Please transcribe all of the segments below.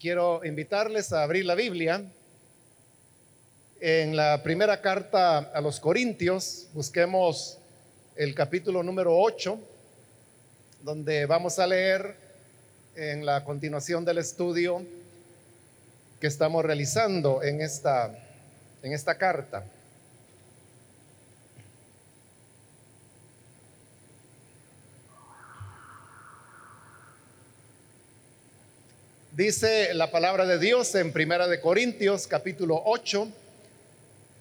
Quiero invitarles a abrir la Biblia en la primera carta a los Corintios. Busquemos el capítulo número 8, donde vamos a leer en la continuación del estudio que estamos realizando en esta, en esta carta. Dice la palabra de Dios en Primera de Corintios capítulo 8,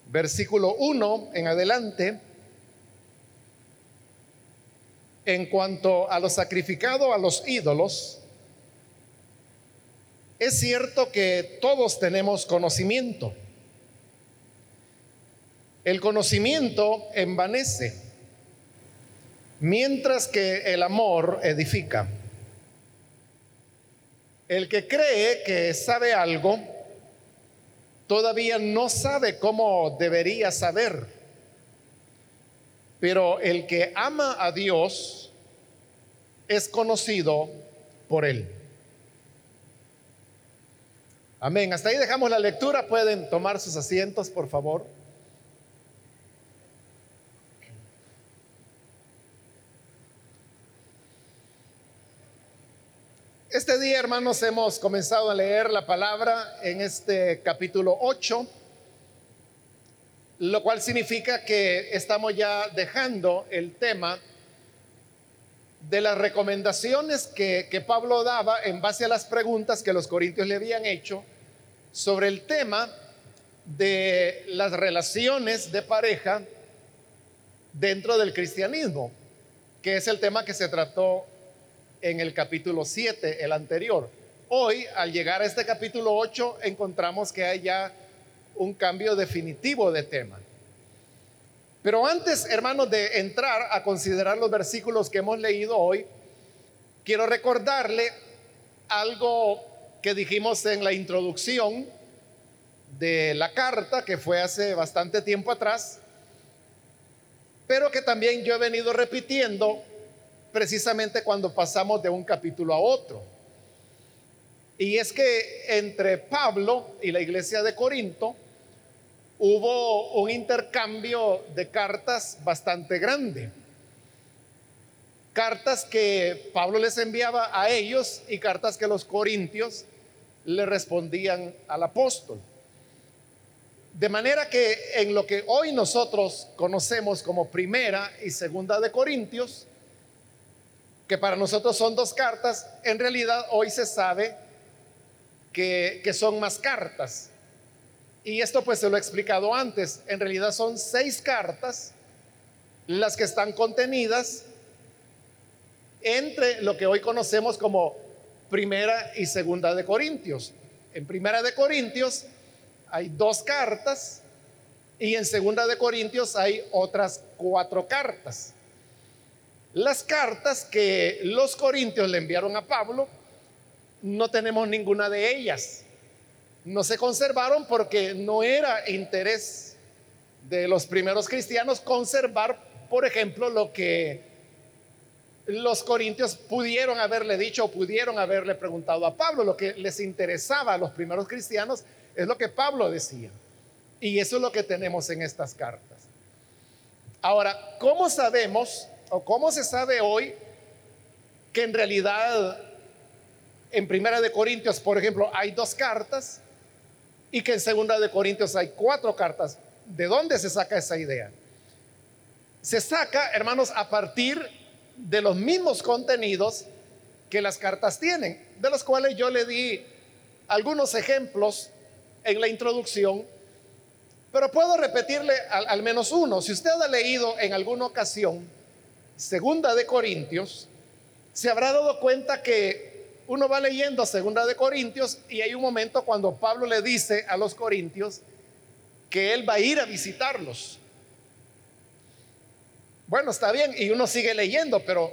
versículo 1 en adelante. En cuanto a lo sacrificado a los ídolos, es cierto que todos tenemos conocimiento. El conocimiento envanece, mientras que el amor edifica. El que cree que sabe algo, todavía no sabe cómo debería saber. Pero el que ama a Dios es conocido por él. Amén. Hasta ahí dejamos la lectura. Pueden tomar sus asientos, por favor. Este hermanos, hemos comenzado a leer la palabra en este capítulo 8, lo cual significa que estamos ya dejando el tema de las recomendaciones que, que, Pablo daba en base a las preguntas que los corintios le habían hecho sobre el tema de las relaciones de pareja dentro del cristianismo, que es el tema que se trató en el capítulo 7, el anterior. Hoy, al llegar a este capítulo 8, encontramos que hay ya un cambio definitivo de tema. Pero antes, hermanos, de entrar a considerar los versículos que hemos leído hoy, quiero recordarle algo que dijimos en la introducción de la carta, que fue hace bastante tiempo atrás, pero que también yo he venido repitiendo precisamente cuando pasamos de un capítulo a otro. Y es que entre Pablo y la iglesia de Corinto hubo un intercambio de cartas bastante grande. Cartas que Pablo les enviaba a ellos y cartas que los corintios le respondían al apóstol. De manera que en lo que hoy nosotros conocemos como primera y segunda de Corintios, que para nosotros son dos cartas, en realidad hoy se sabe que, que son más cartas. Y esto pues se lo he explicado antes. En realidad son seis cartas las que están contenidas entre lo que hoy conocemos como primera y segunda de Corintios. En primera de Corintios hay dos cartas y en segunda de Corintios hay otras cuatro cartas. Las cartas que los corintios le enviaron a Pablo, no tenemos ninguna de ellas. No se conservaron porque no era interés de los primeros cristianos conservar, por ejemplo, lo que los corintios pudieron haberle dicho o pudieron haberle preguntado a Pablo. Lo que les interesaba a los primeros cristianos es lo que Pablo decía. Y eso es lo que tenemos en estas cartas. Ahora, ¿cómo sabemos o cómo se sabe hoy que en realidad en Primera de Corintios, por ejemplo, hay dos cartas y que en Segunda de Corintios hay cuatro cartas. ¿De dónde se saca esa idea? Se saca, hermanos, a partir de los mismos contenidos que las cartas tienen, de los cuales yo le di algunos ejemplos en la introducción, pero puedo repetirle al, al menos uno. Si usted ha leído en alguna ocasión Segunda de Corintios, se habrá dado cuenta que uno va leyendo Segunda de Corintios y hay un momento cuando Pablo le dice a los corintios que él va a ir a visitarlos. Bueno, está bien, y uno sigue leyendo, pero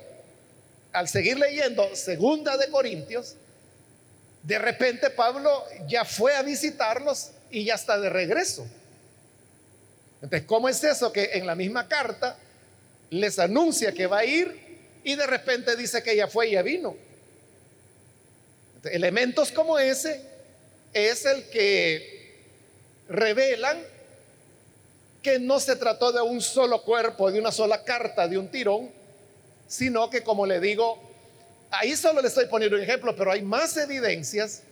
al seguir leyendo Segunda de Corintios, de repente Pablo ya fue a visitarlos y ya está de regreso. Entonces, ¿cómo es eso que en la misma carta les anuncia que va a ir y de repente dice que ya fue y ya vino. elementos como ese es el que revelan que no se trató de un solo cuerpo, de una sola carta, de un tirón, sino que como le digo, ahí solo le estoy poniendo un ejemplo, pero hay más evidencias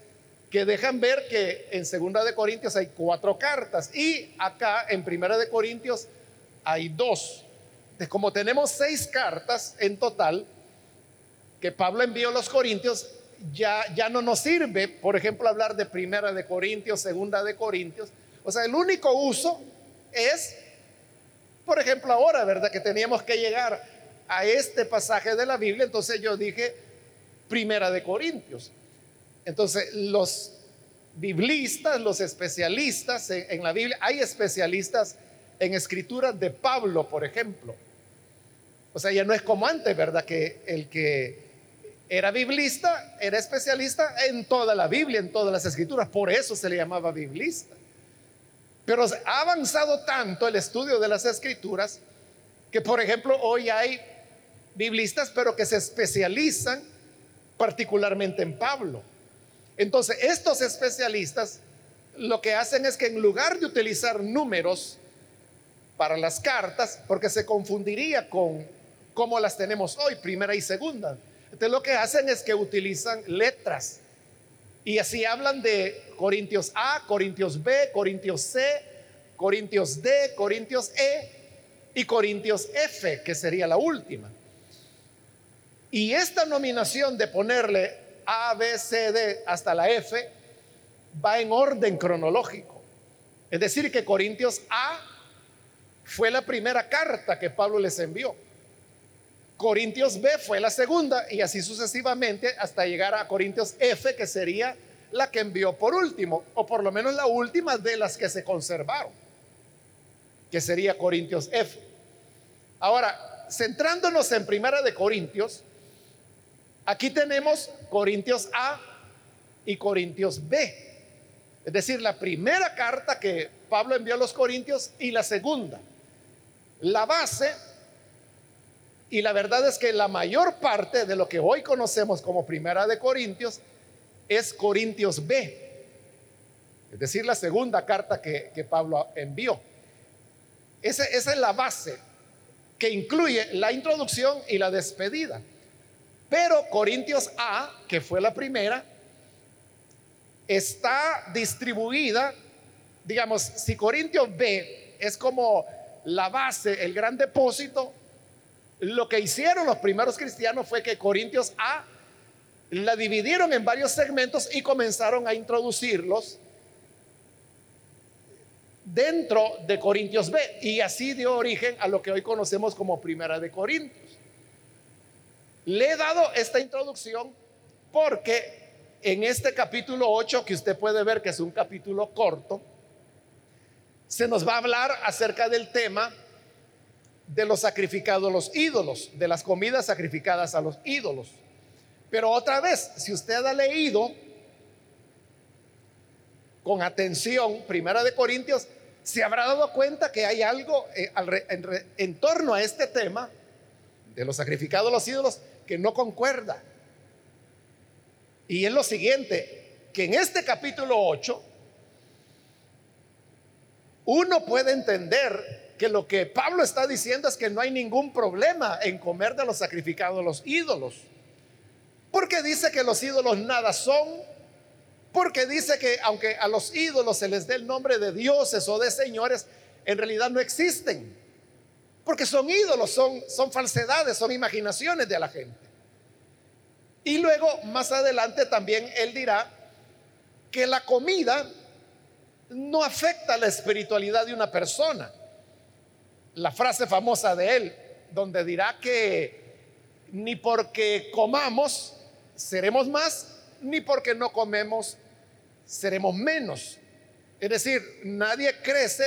que dejan ver que en Segunda de Corintios hay cuatro cartas y acá en Primera de Corintios hay dos. Como tenemos seis cartas en total que Pablo envió a los Corintios, ya, ya no nos sirve, por ejemplo, hablar de Primera de Corintios, Segunda de Corintios. O sea, el único uso es, por ejemplo, ahora, ¿verdad? Que teníamos que llegar a este pasaje de la Biblia, entonces yo dije Primera de Corintios. Entonces, los biblistas, los especialistas en, la Biblia, hay especialistas en escrituras de Pablo, por ejemplo. O sea, ya no es como antes, ¿verdad? Que el que era biblista era especialista en toda la Biblia, en todas las escrituras. Por eso se le llamaba biblista. Pero ha avanzado tanto el estudio de las escrituras que, por ejemplo, hoy hay biblistas, pero que se especializan particularmente en Pablo. Entonces, estos especialistas lo que hacen es que en lugar de utilizar números para las cartas, porque se confundiría con cómo las tenemos hoy, primera y segunda, entonces lo que hacen es que utilizan letras y así hablan de Corintios A, Corintios B, Corintios C, Corintios D, Corintios E y Corintios F, que sería la última. Y esta nominación de ponerle A, B, C, D hasta la F va en orden cronológico. Es decir, que Corintios A fue la primera carta que Pablo les envió. Corintios B fue la segunda y así sucesivamente hasta llegar a Corintios F, que sería la que envió por último, o por lo menos la última de las que se conservaron, que sería Corintios F. Ahora, centrándonos en Primera de Corintios, aquí tenemos Corintios A y Corintios B. Es decir, la primera carta que Pablo envió a los Corintios y la segunda. La base y la verdad es que la mayor parte de lo que hoy conocemos como Primera de Corintios es Corintios B, es decir, la segunda carta que, Pablo envió. Esa, es la base que incluye la introducción y la despedida. Pero Corintios A, que fue la primera, está distribuida, digamos, si Corintios B es como la base, el gran depósito, lo que hicieron los primeros cristianos fue que Corintios A la dividieron en varios segmentos y comenzaron a introducirlos dentro de Corintios B y así dio origen a lo que hoy conocemos como Primera de Corintios. Le he dado esta introducción porque en este capítulo 8, que usted puede ver que es un capítulo corto, se nos va a hablar acerca del tema de los sacrificados a los ídolos, de las comidas sacrificadas a los ídolos. Pero otra vez, si usted ha leído con atención Primera de Corintios, se habrá dado cuenta que hay algo eh, en, torno a este tema de los sacrificados a los ídolos que no concuerda. Y es lo siguiente, que en este capítulo 8 uno puede entender que lo que Pablo está diciendo es que no hay ningún problema en comer de los sacrificados los ídolos. Porque dice que los ídolos nada son. Porque dice que aunque a los ídolos se les dé el nombre de dioses o de señores, en realidad no existen. Porque son ídolos, son, son falsedades, son imaginaciones de la gente. Y luego, más adelante, también él dirá que la comida no afecta la espiritualidad de una persona la frase famosa de él, donde dirá que ni porque comamos seremos más, ni porque no comemos seremos menos. Es decir, nadie crece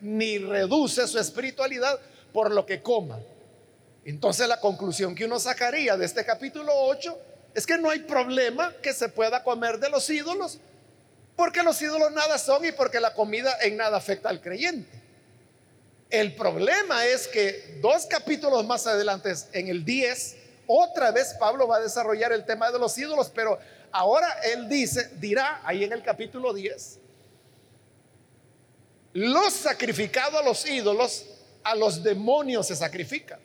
ni reduce su espiritualidad por lo que coma. Entonces la conclusión que uno sacaría de este capítulo 8 es que no hay problema que se pueda comer de los ídolos, porque los ídolos nada son y porque la comida en nada afecta al creyente. El problema es que dos capítulos más adelante, en el 10, otra vez Pablo va a desarrollar el tema de los ídolos, pero ahora él dice, dirá ahí en el capítulo 10, los sacrificados a los ídolos, a los demonios se sacrifican.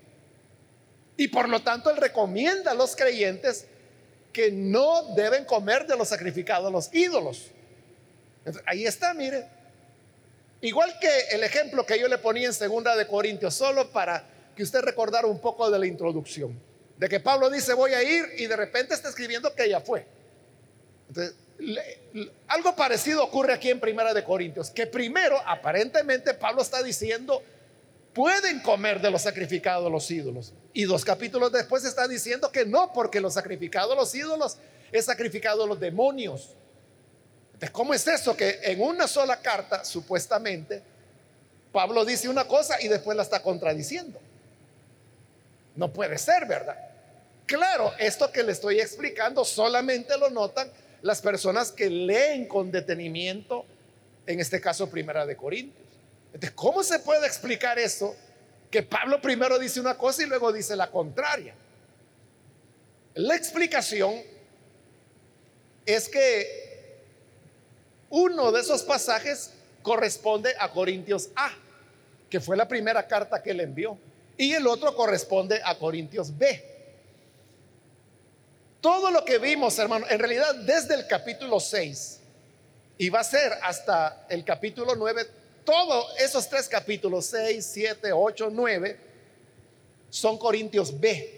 Y por lo tanto él recomienda a los creyentes que no deben comer de los sacrificados a los ídolos. ahí está, mire. Igual que el ejemplo que yo le ponía en segunda de Corintios, solo para que usted recordara un poco de la introducción, de que Pablo dice voy a ir y de repente está escribiendo que ya fue. Algo parecido ocurre aquí en Primera de Corintios, que primero aparentemente Pablo está diciendo pueden comer de los sacrificados los ídolos. Y dos capítulos después está diciendo que no, porque los sacrificados los ídolos es sacrificado a los demonios. Entonces, ¿cómo es eso que en una sola carta, supuestamente, Pablo dice una cosa y después la está contradiciendo? No puede ser, ¿verdad? Claro, esto que le estoy explicando solamente lo notan las personas que leen con detenimiento, en este caso Primera de Corintios. Entonces, ¿cómo se puede explicar eso? Que Pablo primero dice una cosa y luego dice la contraria. La explicación es que uno de esos pasajes corresponde a Corintios A, que fue la primera carta que él envió, y el otro corresponde a Corintios B. Todo lo que vimos, hermano, en realidad desde el capítulo 6 y va a ser hasta el capítulo 9, todos esos tres capítulos, 6, 7, 8, 9, son Corintios B.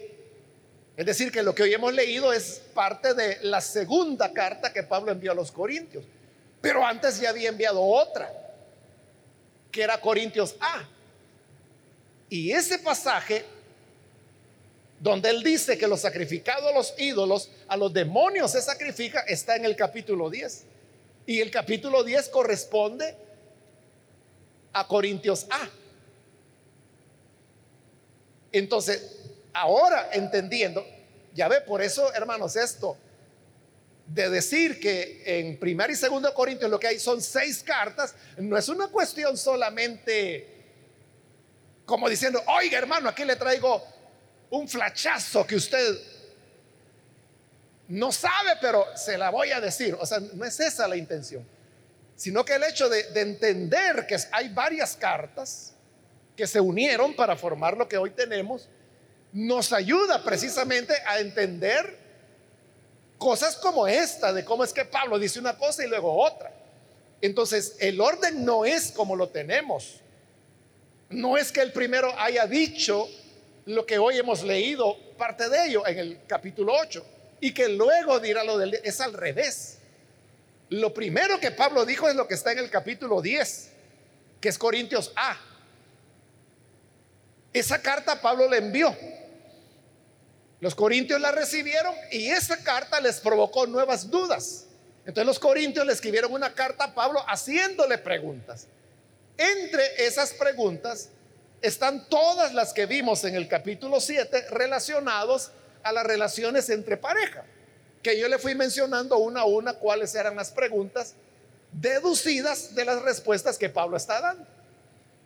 Es decir, que lo que hoy hemos leído es parte de la segunda carta que Pablo envió a los Corintios. Pero antes ya había enviado otra, que era Corintios A. Y ese pasaje, donde él dice que lo sacrificado a los ídolos, a los demonios se sacrifica, está en el capítulo 10. Y el capítulo 10 corresponde a Corintios A. Entonces, ahora entendiendo, ya ve, por eso, hermanos, esto de decir que en primera y segundo Corintios lo que hay son seis cartas, no es una cuestión solamente como diciendo, oiga hermano, aquí le traigo un flachazo que usted no sabe, pero se la voy a decir. O sea, no es esa la intención sino que el hecho de, entender que hay varias cartas que se unieron para formar lo que hoy tenemos, nos ayuda precisamente a entender cosas como esta, de cómo es que Pablo dice una cosa y luego otra. Entonces, el orden no es como lo tenemos. No es que el primero haya dicho lo que hoy hemos leído, parte de ello en el capítulo 8, y que luego dirá lo del... Es al revés. Lo primero que Pablo dijo es lo que está en el capítulo 10, que es Corintios A. Esa carta Pablo le envió. Los corintios la recibieron y esa carta les provocó nuevas dudas. Entonces los corintios le escribieron una carta a Pablo haciéndole preguntas. Entre esas preguntas están todas las que vimos en el capítulo 7 relacionados a las relaciones entre pareja que yo le fui mencionando una a una cuáles eran las preguntas deducidas de las respuestas que Pablo está dando.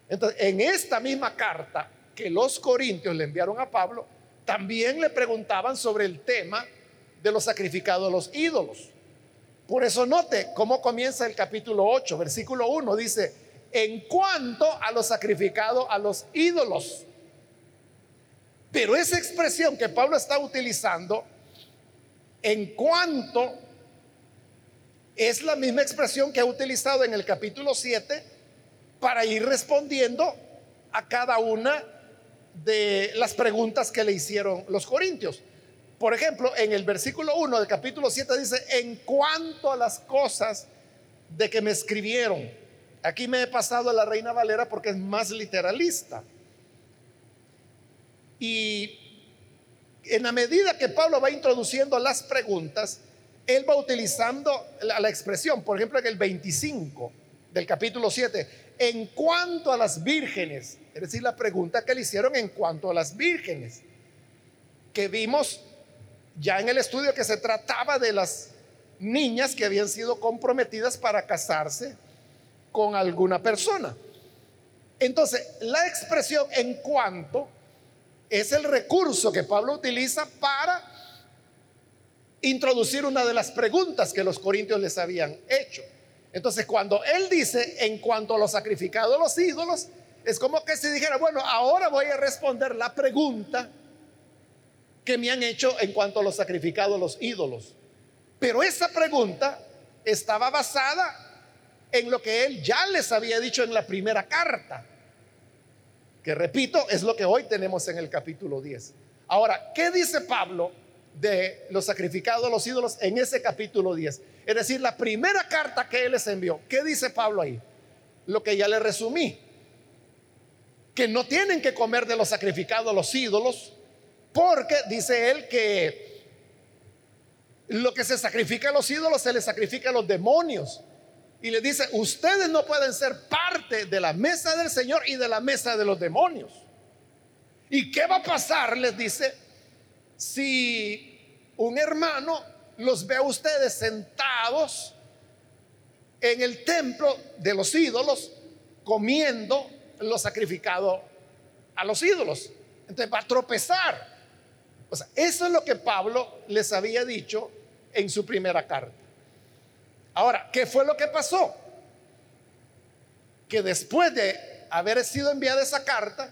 Entonces, en esta misma carta que los corintios le enviaron a Pablo, también le preguntaban sobre el tema de los sacrificados a los ídolos. Por eso note cómo comienza el capítulo 8, versículo 1, dice, en cuanto a los sacrificados a los ídolos. Pero esa expresión que Pablo está utilizando en cuanto es la misma expresión que ha utilizado en el capítulo 7 para ir respondiendo a cada una de las preguntas que le hicieron los corintios. Por ejemplo, en el versículo 1 del capítulo 7 dice, en cuanto a las cosas de que me escribieron, aquí me he pasado a la Reina Valera porque es más literalista. Y en la medida que Pablo va introduciendo las preguntas, él va utilizando la, expresión, por ejemplo, en el 25 del capítulo 7, en cuanto a las vírgenes, es decir, la pregunta que le hicieron en cuanto a las vírgenes, que vimos ya en el estudio que se trataba de las niñas que habían sido comprometidas para casarse con alguna persona. Entonces, la expresión en cuanto es el recurso que Pablo utiliza para introducir una de las preguntas que los corintios les habían hecho. Entonces, cuando él dice en cuanto a los sacrificados los ídolos, es como que se dijera, bueno, ahora voy a responder la pregunta que me han hecho en cuanto a los sacrificados los ídolos. Pero esa pregunta estaba basada en lo que él ya les había dicho en la primera carta, que repito, es lo que hoy tenemos en el capítulo 10. Ahora, ¿qué dice Pablo de los sacrificados los ídolos en ese capítulo 10? Es decir, la primera carta que él les envió, ¿qué dice Pablo ahí? Lo que ya le resumí, que no tienen que comer de los sacrificados a los ídolos, porque dice él que lo que se sacrifica a los ídolos se le sacrifica a los demonios. Y le dice, ustedes no pueden ser parte de la mesa del Señor y de la mesa de los demonios. ¿Y qué va a pasar? Les dice, si un hermano los ve a ustedes sentados en el templo de los ídolos, comiendo lo sacrificado a los ídolos. Entonces va a tropezar. O sea, eso es lo que Pablo les había dicho en su primera carta. Ahora, ¿qué fue lo que pasó? Que después de haber sido enviada esa carta,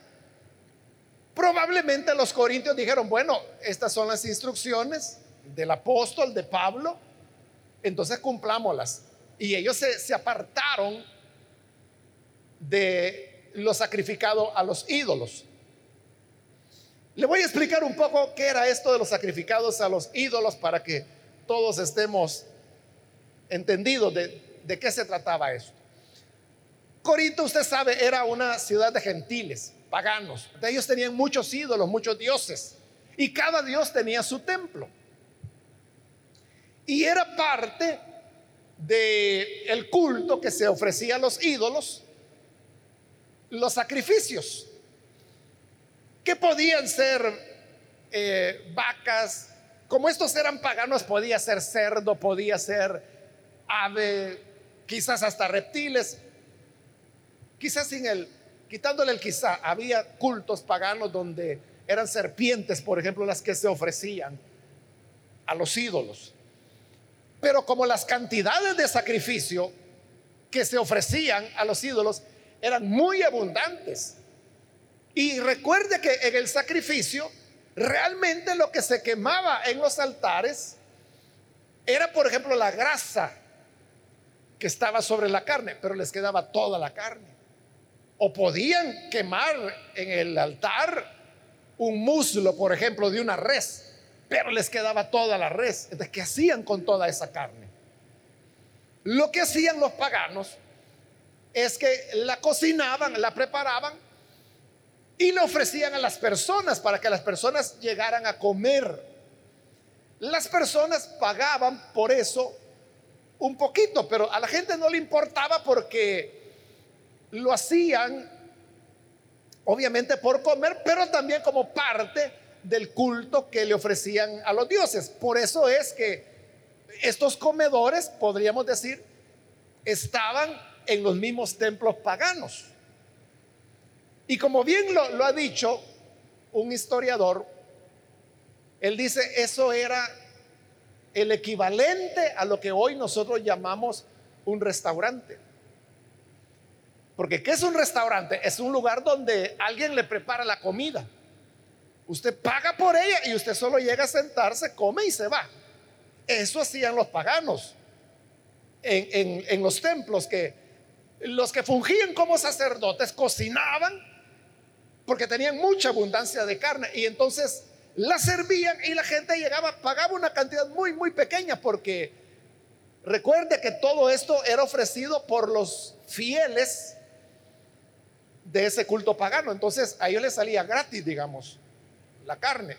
probablemente los corintios dijeron, bueno, estas son las instrucciones del apóstol, de Pablo, entonces cumplámoslas. Y ellos se, se apartaron de lo sacrificado a los ídolos. Le voy a explicar un poco qué era esto de los sacrificados a los ídolos para que todos estemos entendidos de, qué se trataba esto. Corinto, usted sabe, era una ciudad de gentiles, paganos. Ellos tenían muchos ídolos, muchos dioses. Y cada dios tenía su templo. Y era parte del el culto que se ofrecía a los ídolos, los sacrificios. Que podían ser eh, vacas, como estos eran paganos, podía ser cerdo, podía ser ave, quizás hasta reptiles, quizás sin el, quitándole el quizá, había cultos paganos donde eran serpientes, por ejemplo, las que se ofrecían a los ídolos. Pero como las cantidades de sacrificio que se ofrecían a los ídolos eran muy abundantes, y recuerde que en el sacrificio, realmente lo que se quemaba en los altares era, por ejemplo, la grasa que estaba sobre la carne, pero les quedaba toda la carne. O podían quemar en el altar un muslo, por ejemplo, de una res, pero les quedaba toda la res. Entonces, ¿qué hacían con toda esa carne? Lo que hacían los paganos es que la cocinaban, la preparaban y le ofrecían a las personas para que las personas llegaran a comer. Las personas pagaban por eso un poquito, pero a la gente no le importaba porque lo hacían obviamente por comer, pero también como parte del culto que le ofrecían a los dioses. Por eso es que estos comedores, podríamos decir, estaban en los mismos templos paganos. Y como bien lo, ha dicho un historiador, él dice, eso era el equivalente a lo que hoy nosotros llamamos un restaurante. Porque ¿qué es un restaurante? Es un lugar donde alguien le prepara la comida. Usted paga por ella y usted solo llega a sentarse, come y se va. Eso hacían los paganos en, en los templos que los que fungían como sacerdotes cocinaban porque tenían mucha abundancia de carne y entonces la servían y la gente llegaba, pagaba una cantidad muy, muy pequeña porque recuerde que todo esto era ofrecido por los fieles de ese culto pagano. Entonces a ellos les salía gratis, digamos, la carne,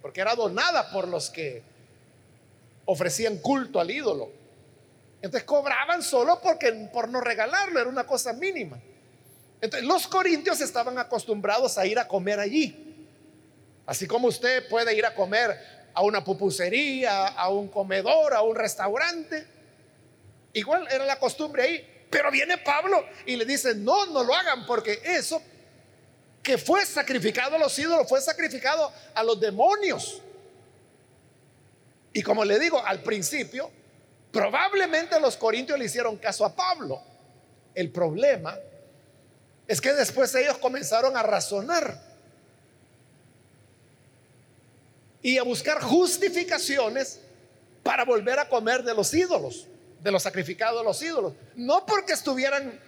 porque era donada por los que ofrecían culto al ídolo. Entonces cobraban solo porque por no regalarlo, era una cosa mínima. Entonces, los corintios estaban acostumbrados a ir a comer allí. Así como usted puede ir a comer a una pupusería, a un comedor, a un restaurante. Igual era la costumbre ahí. Pero viene Pablo y le dice, no, no lo hagan porque eso que fue sacrificado a los ídolos fue sacrificado a los demonios. Y como le digo, al principio, probablemente los corintios le hicieron caso a Pablo. El problema es que después ellos comenzaron a razonar y a buscar justificaciones para volver a comer de los ídolos, de los sacrificados de los ídolos. No porque estuvieran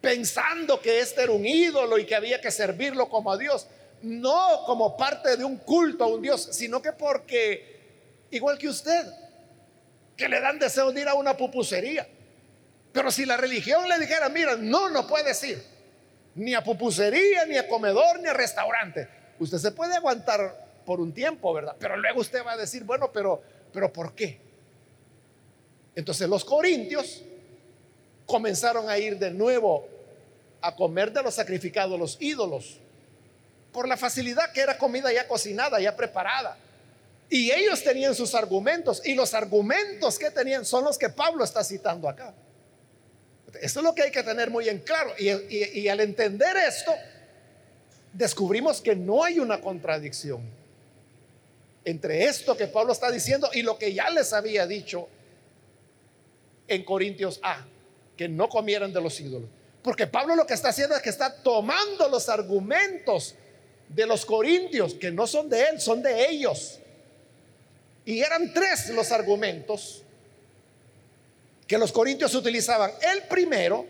pensando que este era un ídolo y que había que servirlo como a Dios, no como parte de un culto a un Dios, sino que porque, igual que usted, que le dan deseo de ir a una pupusería. Pero si la religión le dijera, mira, no, no puedes ir, ni a pupusería, ni a comedor, ni a restaurante. Usted se puede aguantar por un tiempo, ¿verdad? Pero luego usted va a decir, bueno, pero, pero ¿por qué? Entonces los corintios comenzaron a ir de nuevo a comer de los sacrificados los ídolos por la facilidad que era comida ya cocinada, ya preparada. Y ellos tenían sus argumentos y los argumentos que tenían son los que Pablo está citando acá. Eso es lo que hay que tener muy en claro. Y, y al entender esto, descubrimos que no hay una contradicción entre esto que Pablo está diciendo y lo que ya les había dicho en Corintios A, que no comieran de los ídolos. Porque Pablo lo que está haciendo es que está tomando los argumentos de los corintios, que no son de él, son de ellos. Y eran tres los argumentos que los corintios utilizaban. El primero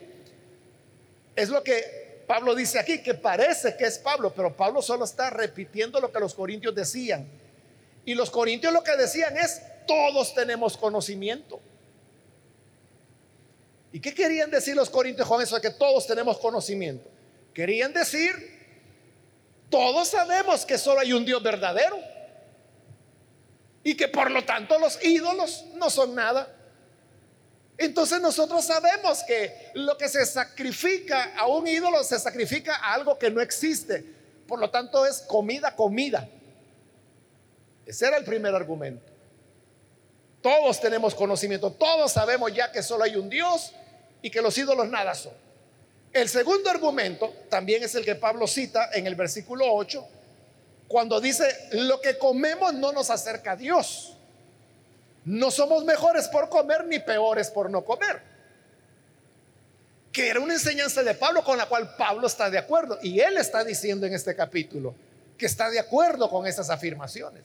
es lo que Pablo dice aquí, que parece que es Pablo, pero Pablo solo está repitiendo lo que los corintios decían. Y los corintios lo que decían es, todos tenemos conocimiento. ¿Y qué querían decir los corintios con eso que todos tenemos conocimiento? Querían decir, todos sabemos que solo hay un Dios verdadero. Y que por lo tanto los ídolos no son nada. Entonces nosotros sabemos que lo que se sacrifica a un ídolo se sacrifica a algo que no existe. Por lo tanto es comida, comida. Ese era el primer argumento. Todos tenemos conocimiento, todos sabemos ya que solo hay un Dios y que los ídolos nada son. El segundo argumento también es el que Pablo cita en el versículo 8, cuando dice, lo que comemos no nos acerca a Dios. No somos mejores por comer ni peores por no comer. Que era una enseñanza de Pablo con la cual Pablo está de acuerdo. Y él está diciendo en este capítulo que está de acuerdo con esas afirmaciones.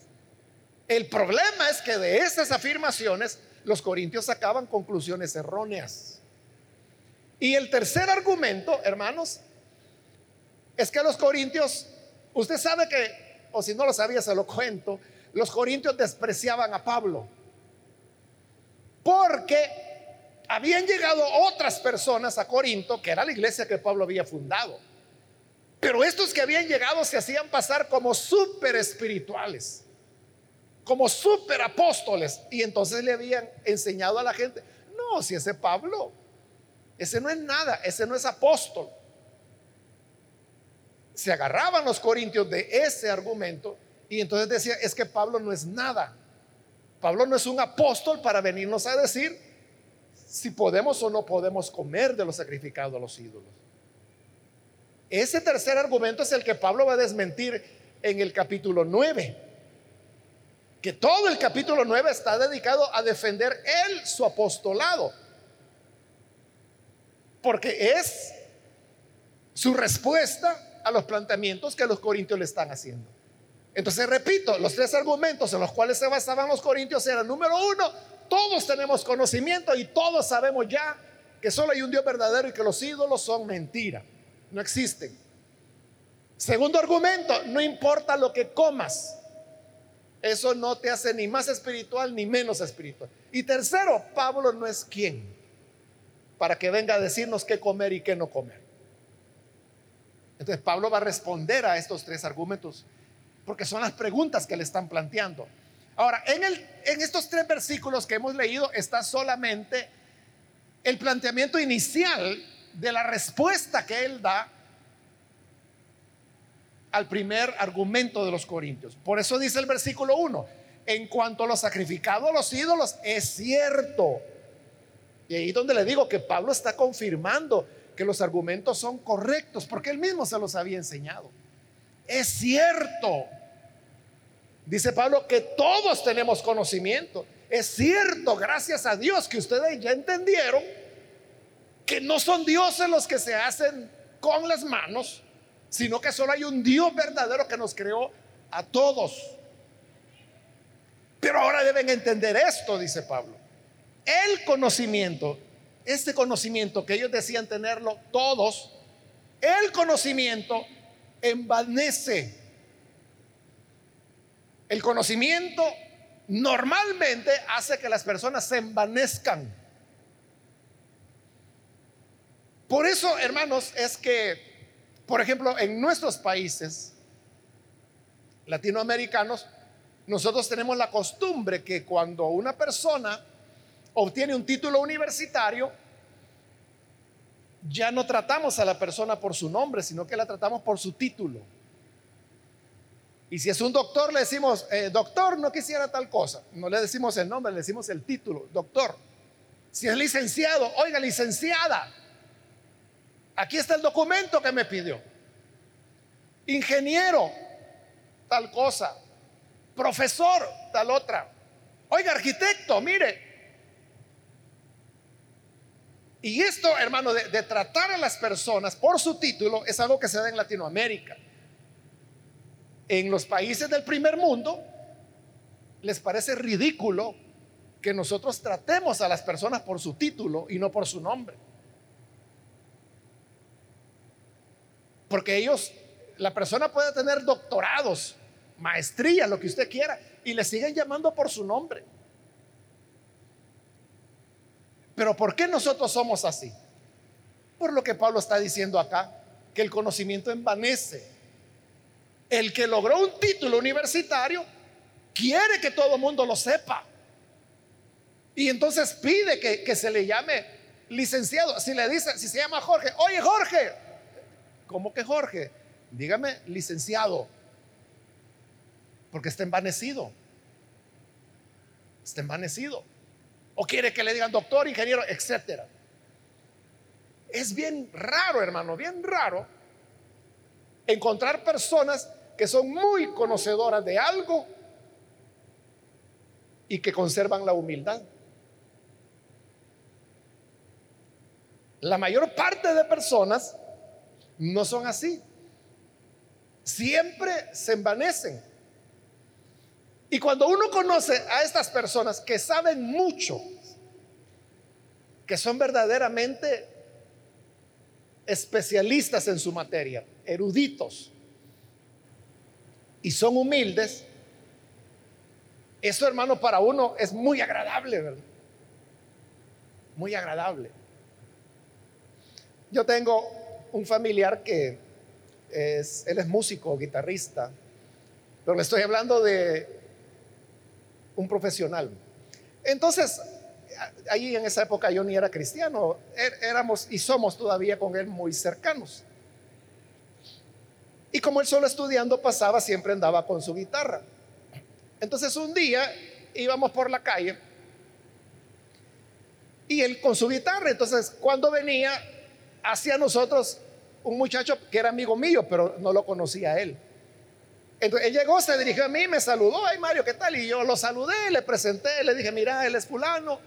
El problema es que de esas afirmaciones los corintios sacaban conclusiones erróneas. Y el tercer argumento, hermanos, es que los corintios, usted sabe que, o si no lo sabía, se lo cuento, los corintios despreciaban a Pablo. Porque habían llegado otras personas a Corinto, que era la iglesia que Pablo había fundado. Pero estos que habían llegado se hacían pasar como súper espirituales como super apóstoles. Y entonces le habían enseñado a la gente, no, si ese Pablo, ese no es nada, ese no es apóstol. Se agarraban los corintios de ese argumento y entonces decía, es que Pablo no es nada. Pablo no es un apóstol para venirnos a decir si podemos o no podemos comer de los sacrificados a los ídolos. Ese tercer argumento es el que Pablo va a desmentir en el capítulo 9 que todo el capítulo 9 está dedicado a defender él su apostolado. Porque es su respuesta a los planteamientos que los corintios le están haciendo. Entonces, repito, los tres argumentos en los cuales se basaban los corintios eran, número uno, todos tenemos conocimiento y todos sabemos ya que solo hay un Dios verdadero y que los ídolos son mentira, no existen. Segundo argumento, no importa lo que comas, eso no te hace ni más espiritual ni menos espiritual. Y tercero, Pablo no es quien para que venga a decirnos qué comer y qué no comer. Entonces Pablo va a responder a estos tres argumentos porque son las preguntas que le están planteando. Ahora, en, estos tres versículos que hemos leído está solamente el planteamiento inicial de la respuesta que él da al primer argumento de los corintios. Por eso dice el versículo 1, en cuanto a lo sacrificado a los ídolos, es cierto. Y ahí donde le digo que Pablo está confirmando que los argumentos son correctos, porque él mismo se los había enseñado. Es cierto Dice Pablo que todos tenemos conocimiento. Es cierto, gracias a Dios, que ustedes ya entendieron que no son dioses los que se hacen con las manos, sino que solo hay un Dios verdadero que nos creó a todos. Pero ahora deben entender esto, dice Pablo. El conocimiento, este conocimiento que ellos decían tenerlo todos, el conocimiento envanece. El conocimiento normalmente hace que las personas se envanezcan. Por eso, hermanos, es que, por ejemplo, en nuestros países latinoamericanos, nosotros tenemos la costumbre que cuando una persona obtiene un título universitario, ya no tratamos a la persona por su nombre, sino que la tratamos por su título. Y si es un doctor, le decimos, eh, doctor, no quisiera tal cosa. No le decimos el nombre, le decimos el título, doctor. Si es licenciado, oiga, licenciada, aquí está el documento que me pidió. Ingeniero, tal cosa profesor, tal otra. Oiga, arquitecto, mire. Y esto, hermano, de, tratar a las personas por su título es algo que se da en Latinoamérica. En los países del primer mundo les parece ridículo que nosotros tratemos a las personas por su título y no por su nombre. Porque ellos, la persona puede tener doctorados, maestría, lo que usted quiera, y le siguen llamando por su nombre. Pero ¿por qué nosotros somos así? Por lo que Pablo está diciendo acá, que el conocimiento envanece. El que logró un título universitario quiere que todo el mundo lo sepa. Y entonces pide que, que, se le llame licenciado. Si le dice, si se llama Jorge, oye Jorge, ¿cómo que Jorge? Dígame licenciado porque está envanecido. Está envanecido. O quiere que le digan doctor, ingeniero, etcétera. Es bien raro, hermano, bien raro encontrar personas que son muy conocedoras de algo y que conservan la humildad. La mayor parte de personas no son así. Siempre se envanecen. Y cuando uno conoce a estas personas que saben mucho, que son verdaderamente especialistas en su materia, eruditos, y son humildes, eso hermano para uno es muy agradable, ¿verdad? Muy agradable. Yo tengo un familiar que es, él es músico, guitarrista, pero le estoy hablando de un profesional. Entonces, ahí en esa época yo ni era cristiano, er, éramos y somos todavía con él muy cercanos. Y como él solo estudiando pasaba, siempre andaba con su guitarra. Entonces un día íbamos por la calle y él con su guitarra, entonces cuando venía hacia nosotros un muchacho que era amigo mío, pero no lo conocía a él. Entonces él llegó, se dirigió a mí, me saludó, ay Mario, ¿qué tal? Y yo lo saludé, le presenté, le dije, mira, él es fulano.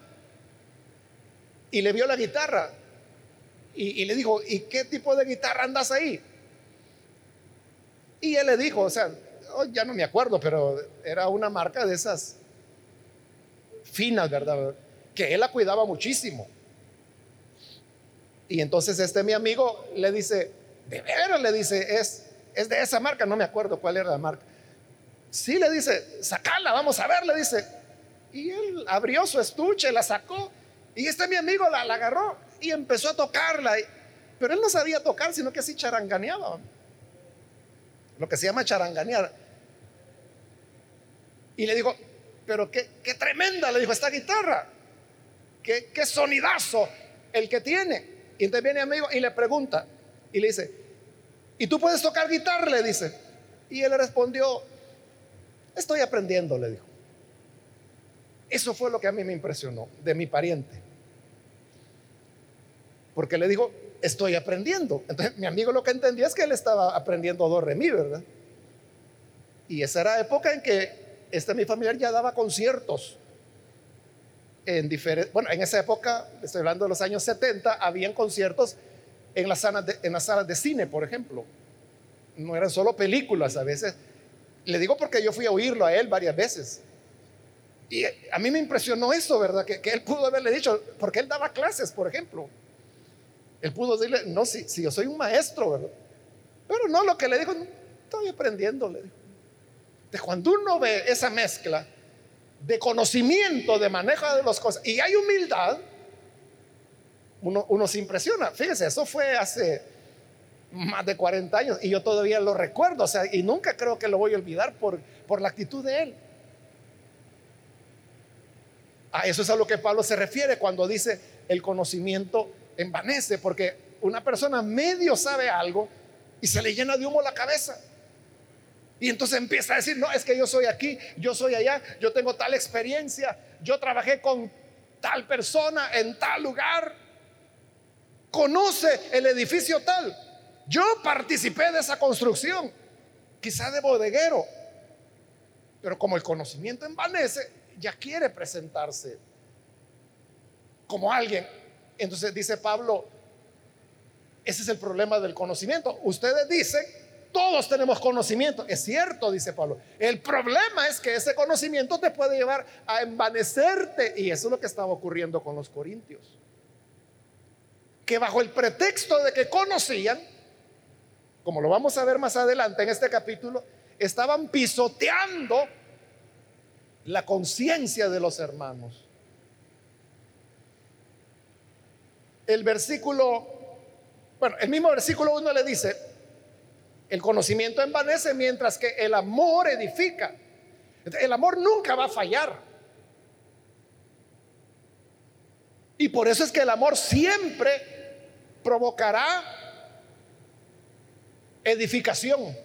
Y le vio la guitarra. Y, le dijo, ¿y qué tipo de guitarra andas ahí? Y él le dijo, o sea, oh, ya no me acuerdo, pero era una marca de esas finas, ¿verdad? Que él la cuidaba muchísimo. Y entonces este mi amigo le dice, de veras, le dice, es es de esa marca, no me acuerdo cuál era la marca. Sí le dice, sacala, vamos a ver, le dice. Y él abrió su estuche, la sacó. Y este mi amigo la, agarró y empezó a tocarla. Pero él no sabía tocar, sino que así charanganeaba. Lo que se llama charanganear. Y le digo, pero qué, tremenda, le dijo, esta guitarra. Qué, qué sonidazo el que tiene. Y entonces viene amigo y le pregunta. Y le dice, ¿Y tú puedes tocar guitarra? Le dice. Y él respondió, estoy aprendiendo, le dijo. Eso fue lo que a mí me impresionó de mi pariente. Porque le digo, estoy aprendiendo. Entonces mi amigo lo que entendía es que él estaba aprendiendo do re mi, ¿verdad? Y esa era época en que este mi familiar ya daba conciertos en diferentes, bueno, en esa época, estoy hablando de los años 70, habían conciertos en las salas de, en las salas de cine, por ejemplo. No eran solo películas, a veces. Le digo porque yo fui a oírlo a él varias veces. Y a mí me impresionó eso, ¿verdad? Que, él pudo haberle dicho, porque él daba clases, por ejemplo. Él pudo decirle, no, si, si yo soy un maestro, ¿verdad? Pero no, lo que le dijo, estoy aprendiendo, le. De cuando uno ve esa mezcla de conocimiento, de manejo de las cosas, y hay humildad, uno, uno se impresiona. Fíjese, eso fue hace más de 40 años y yo todavía lo recuerdo, o sea, y nunca creo que lo voy a olvidar por, por la actitud de él. A eso es a lo que Pablo se refiere cuando dice el conocimiento envanece, porque una persona medio sabe algo y se le llena de humo la cabeza. Y entonces empieza a decir, no, es que yo soy aquí, yo soy allá, yo tengo tal experiencia, yo trabajé con tal persona en tal lugar, conoce el edificio tal, yo participé de esa construcción, quizá de bodeguero, pero como el conocimiento envanece, ya quiere presentarse como alguien. Entonces dice Pablo, ese es el problema del conocimiento. Ustedes dicen, todos tenemos conocimiento. Es cierto, dice Pablo. El problema es que ese conocimiento te puede llevar a envanecerte. Y eso es lo que estaba ocurriendo con los corintios. Que bajo el pretexto de que conocían, como lo vamos a ver más adelante en este capítulo, estaban pisoteando la conciencia de los hermanos. El versículo, bueno, el mismo versículo 1 le dice, el conocimiento envanece mientras que el amor edifica. El amor nunca va a fallar. Y por eso es que el amor siempre provocará edificación.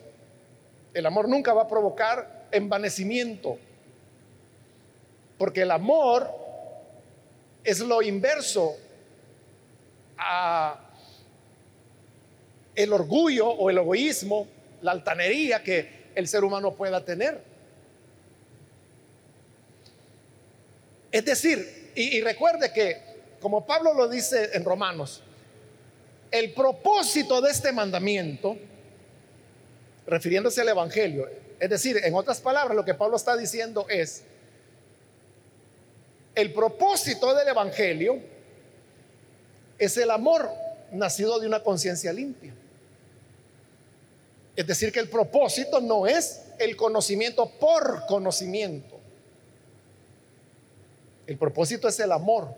El amor nunca va a provocar envanecimiento. Porque el amor es lo inverso a el orgullo o el egoísmo, la altanería que el ser humano pueda tener. Es decir, y, recuerde que, como Pablo lo dice en Romanos, el propósito de este mandamiento, refiriéndose al Evangelio, es decir, en otras palabras, lo que Pablo está diciendo es, el propósito del Evangelio es el amor nacido de una conciencia limpia. Es decir, que el propósito no es el conocimiento por conocimiento. El propósito es el amor.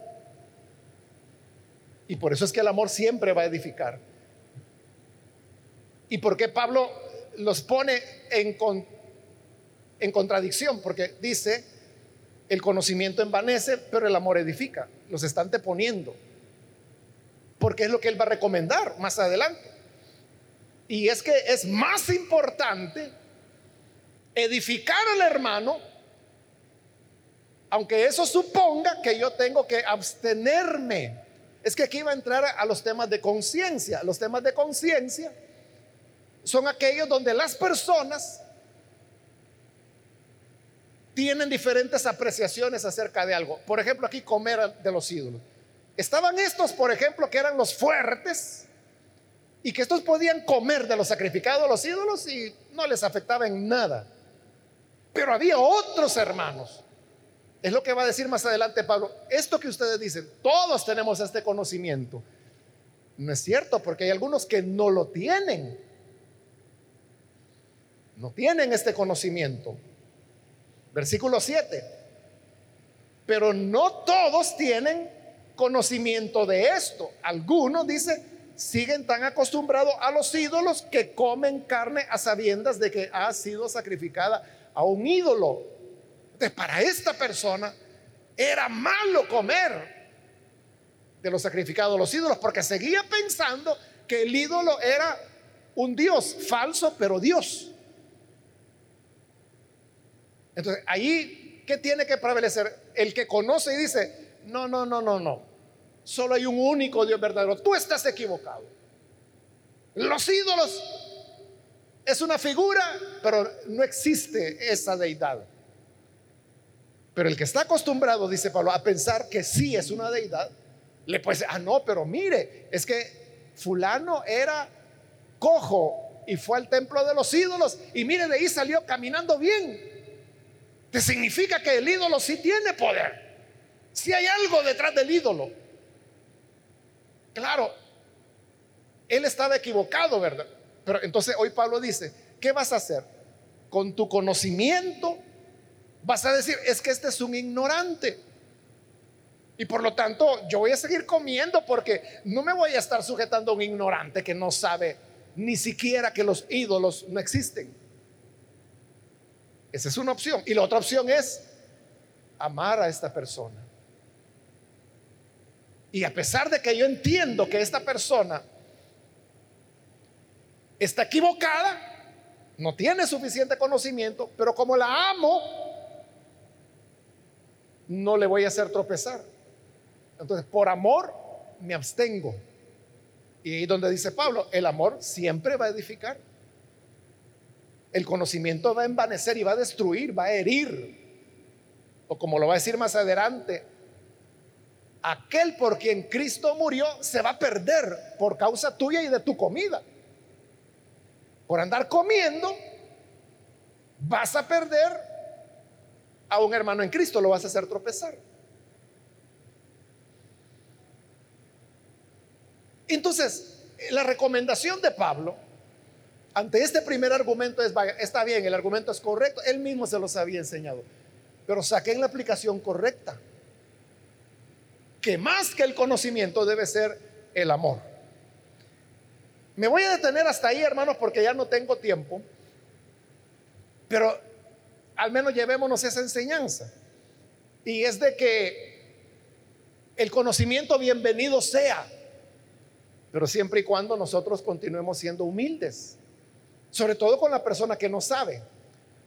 Y por eso es que el amor siempre va a edificar. ¿Y por qué Pablo los pone en, en contradicción? Porque dice, el conocimiento envanece, pero el amor edifica. Los están poniendo. Porque es lo que él va a recomendar más adelante. Y es que es más importante edificar al hermano, aunque eso suponga que yo tengo que abstenerme. Es que aquí va a entrar a los temas de conciencia. Los temas de conciencia son aquellos donde las personas tienen diferentes apreciaciones acerca de algo. Por ejemplo, aquí comer de los ídolos. Estaban estos, por ejemplo, que eran los fuertes y que estos podían comer de los sacrificados a los ídolos y no les afectaba en nada. Pero había otros hermanos. Es lo que va a decir más adelante Pablo. Esto que ustedes dicen, todos tenemos este conocimiento. No es cierto, porque hay algunos que no lo tienen. No tienen este conocimiento. Versículo 7. Pero no todos tienen conocimiento de esto. Algunos, dice, siguen tan acostumbrados a los ídolos que comen carne a sabiendas de que ha sido sacrificada a un ídolo. Para esta persona era malo comer de los sacrificados los ídolos porque seguía pensando que el ídolo era un Dios falso, pero Dios. Entonces, ahí, ¿qué tiene que prevalecer? El que conoce y dice, no, no, no, no, no. Solo hay un único Dios verdadero. Tú estás equivocado. Los ídolos es una figura, pero no existe esa deidad. Pero el que está acostumbrado, dice Pablo, a pensar que sí es una deidad, le puede decir, ah, no, pero mire, es que fulano era cojo y fue al templo de los ídolos y mire, de ahí salió caminando bien. Te significa que el ídolo sí tiene poder. Si hay algo detrás del ídolo. Claro, él estaba equivocado, ¿verdad? Pero entonces hoy Pablo dice, ¿qué vas a hacer? Con tu conocimiento vas a decir, es que este es un ignorante. Y por lo tanto, yo voy a seguir comiendo porque no me voy a estar sujetando a un ignorante que no sabe ni siquiera que los ídolos no existen. Esa es una opción. Y la otra opción es amar a esta persona. Y a pesar de que yo entiendo que esta persona está equivocada, no tiene suficiente conocimiento, pero como la amo, no le voy a hacer tropezar. Entonces, por amor, me abstengo. Y ahí donde dice Pablo, el amor siempre va a edificar. El conocimiento va a envanecer y va a destruir, va a herir. O como lo va a decir más adelante, aquel por quien Cristo murió se va a perder por causa tuya y de tu comida. Por andar comiendo, vas a perder a un hermano en Cristo, lo vas a hacer tropezar. Entonces, la recomendación de Pablo ante este primer argumento es, está bien, el argumento es correcto, él mismo se los había enseñado, pero saquen la aplicación correcta, que más que el conocimiento debe ser el amor. Me voy a detener hasta ahí, hermanos, porque ya no tengo tiempo, pero al menos llevémonos esa enseñanza. Y es de que el conocimiento bienvenido sea pero siempre y cuando nosotros continuemos siendo humildes, sobre todo con la persona que no sabe.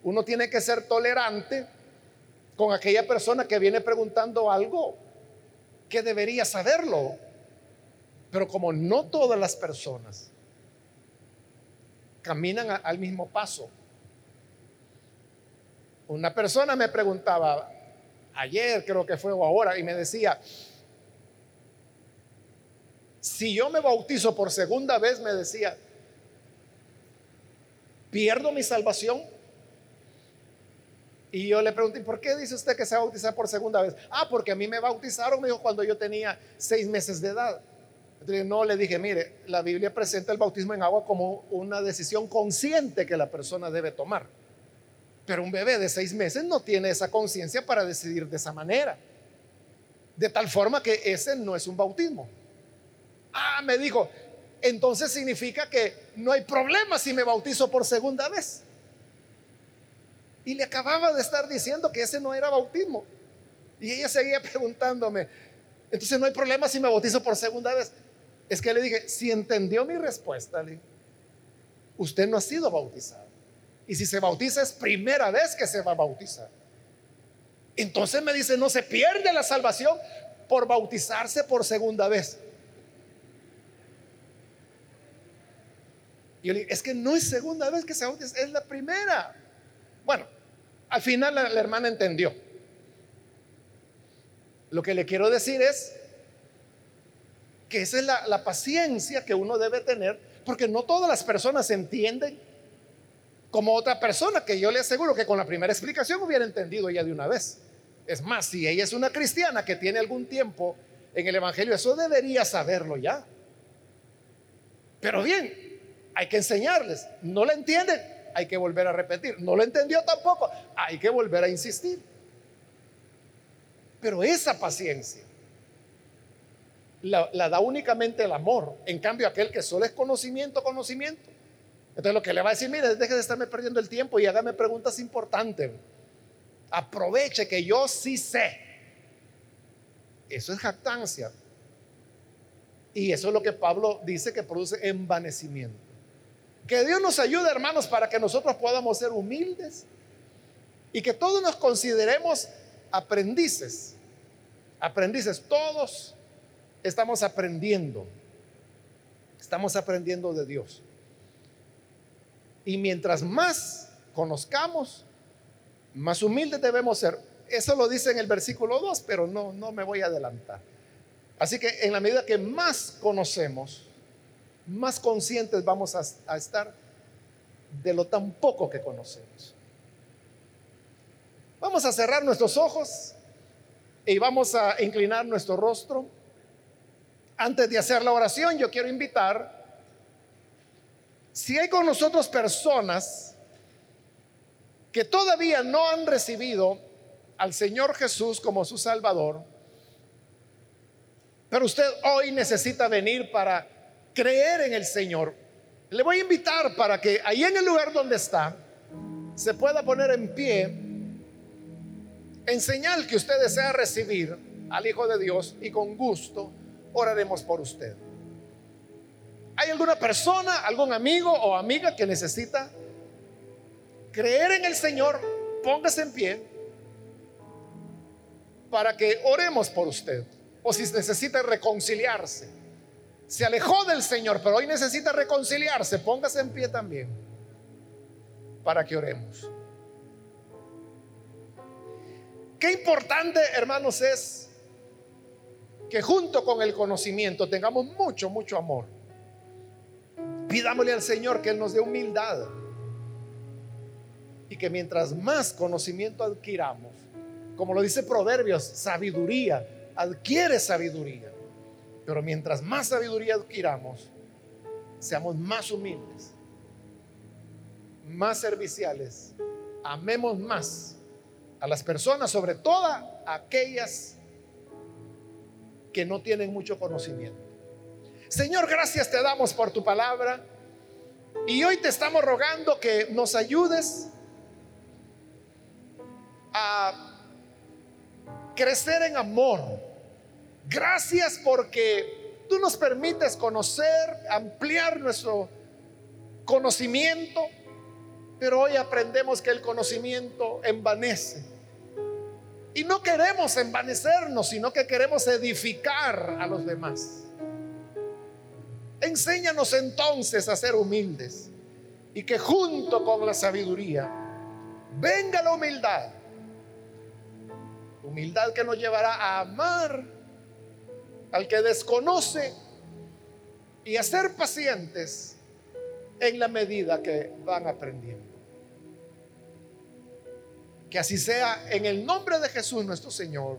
Uno tiene que ser tolerante con aquella persona que viene preguntando algo que debería saberlo. Pero como no todas las personas caminan al mismo paso. Una persona me preguntaba ayer, creo que fue o ahora, y me decía, si yo me bautizo por segunda vez, me decía, ¿pierdo mi salvación? Y yo le pregunté, ¿por qué dice usted que se va a bautizar por segunda vez? Ah, porque a mí me bautizaron, me dijo, cuando yo tenía seis meses de edad. Entonces, no le dije, mire, la Biblia presenta el bautismo en agua como una decisión consciente que la persona debe tomar. Pero un bebé de seis meses no tiene esa conciencia para decidir de esa manera. De tal forma que ese no es un bautismo. Ah, me dijo, entonces significa que no hay problema si me bautizo por segunda vez. Y le acababa de estar diciendo que ese no era bautismo. Y ella seguía preguntándome, entonces no hay problema si me bautizo por segunda vez. Es que le dije, si entendió mi respuesta, usted no ha sido bautizado. Y si se bautiza es primera vez que se va a bautizar. Entonces me dice, no se pierde la salvación por bautizarse por segunda vez. Y yo le dije, es que no es segunda vez que se bautiza, es la primera. Bueno, al final la, hermana entendió. Lo que le quiero decir es que esa es la, la paciencia que uno debe tener, porque no todas las personas entienden como otra persona, que yo le aseguro que con la primera explicación hubiera entendido ya de una vez. Es más, si ella es una cristiana que tiene algún tiempo en el Evangelio, eso debería saberlo ya. Pero bien, hay que enseñarles. No lo entienden, hay que volver a repetir. No lo entendió tampoco, hay que volver a insistir. Pero esa paciencia la, da únicamente el amor. En cambio, aquel que solo es conocimiento, conocimiento. Entonces lo que le va a decir, mire, deje de estarme perdiendo el tiempo y hágame preguntas importantes. Aproveche que yo sí sé. Eso es jactancia. Y eso es lo que Pablo dice que produce envanecimiento. Que Dios nos ayude, hermanos, para que nosotros podamos ser humildes y que todos nos consideremos aprendices. Aprendices, todos estamos aprendiendo. Estamos aprendiendo de Dios. Y mientras más conozcamos, más humildes debemos ser, Eso lo dice en el versículo 2, pero no, no me voy a adelantar. Así que en la medida que más conocemos, más conscientes vamos a, a estar de lo tan poco que conocemos. Vamos a cerrar nuestros ojos y vamos a inclinar nuestro rostro. Antes de hacer la oración, yo quiero invitar, si hay con nosotros personas que todavía no han recibido al Señor Jesús como su Salvador, pero usted hoy necesita venir para creer en el Señor, le voy a invitar para que ahí en el lugar donde está se pueda poner en pie en señal que usted desea recibir al Hijo de Dios y con gusto oraremos por usted. ¿Hay alguna persona, algún amigo o amiga que necesita creer en el Señor? Póngase en pie para que oremos por usted. O si necesita reconciliarse. Se alejó del Señor, pero hoy necesita reconciliarse. Póngase en pie también para que oremos. Qué importante, hermanos, es que junto con el conocimiento tengamos mucho, mucho amor. Pidámosle al Señor que Él nos dé humildad y que mientras más conocimiento adquiramos, como lo dice Proverbios, sabiduría, adquiere sabiduría. Pero mientras más sabiduría adquiramos, seamos más humildes, más serviciales, amemos más a las personas, sobre todo aquellas que no tienen mucho conocimiento. Señor, gracias te damos por tu palabra y hoy te estamos rogando que nos ayudes a crecer en amor. Gracias porque tú nos permites conocer, ampliar nuestro conocimiento, pero hoy aprendemos que el conocimiento envanece. Y no queremos envanecernos, sino que queremos edificar a los demás. Enséñanos entonces a ser humildes y que junto con la sabiduría venga la humildad Humildad que nos llevará a amar al que desconoce y a ser pacientes en la medida que van aprendiendo. Que así sea en el nombre de Jesús nuestro Señor.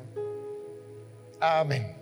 Amén.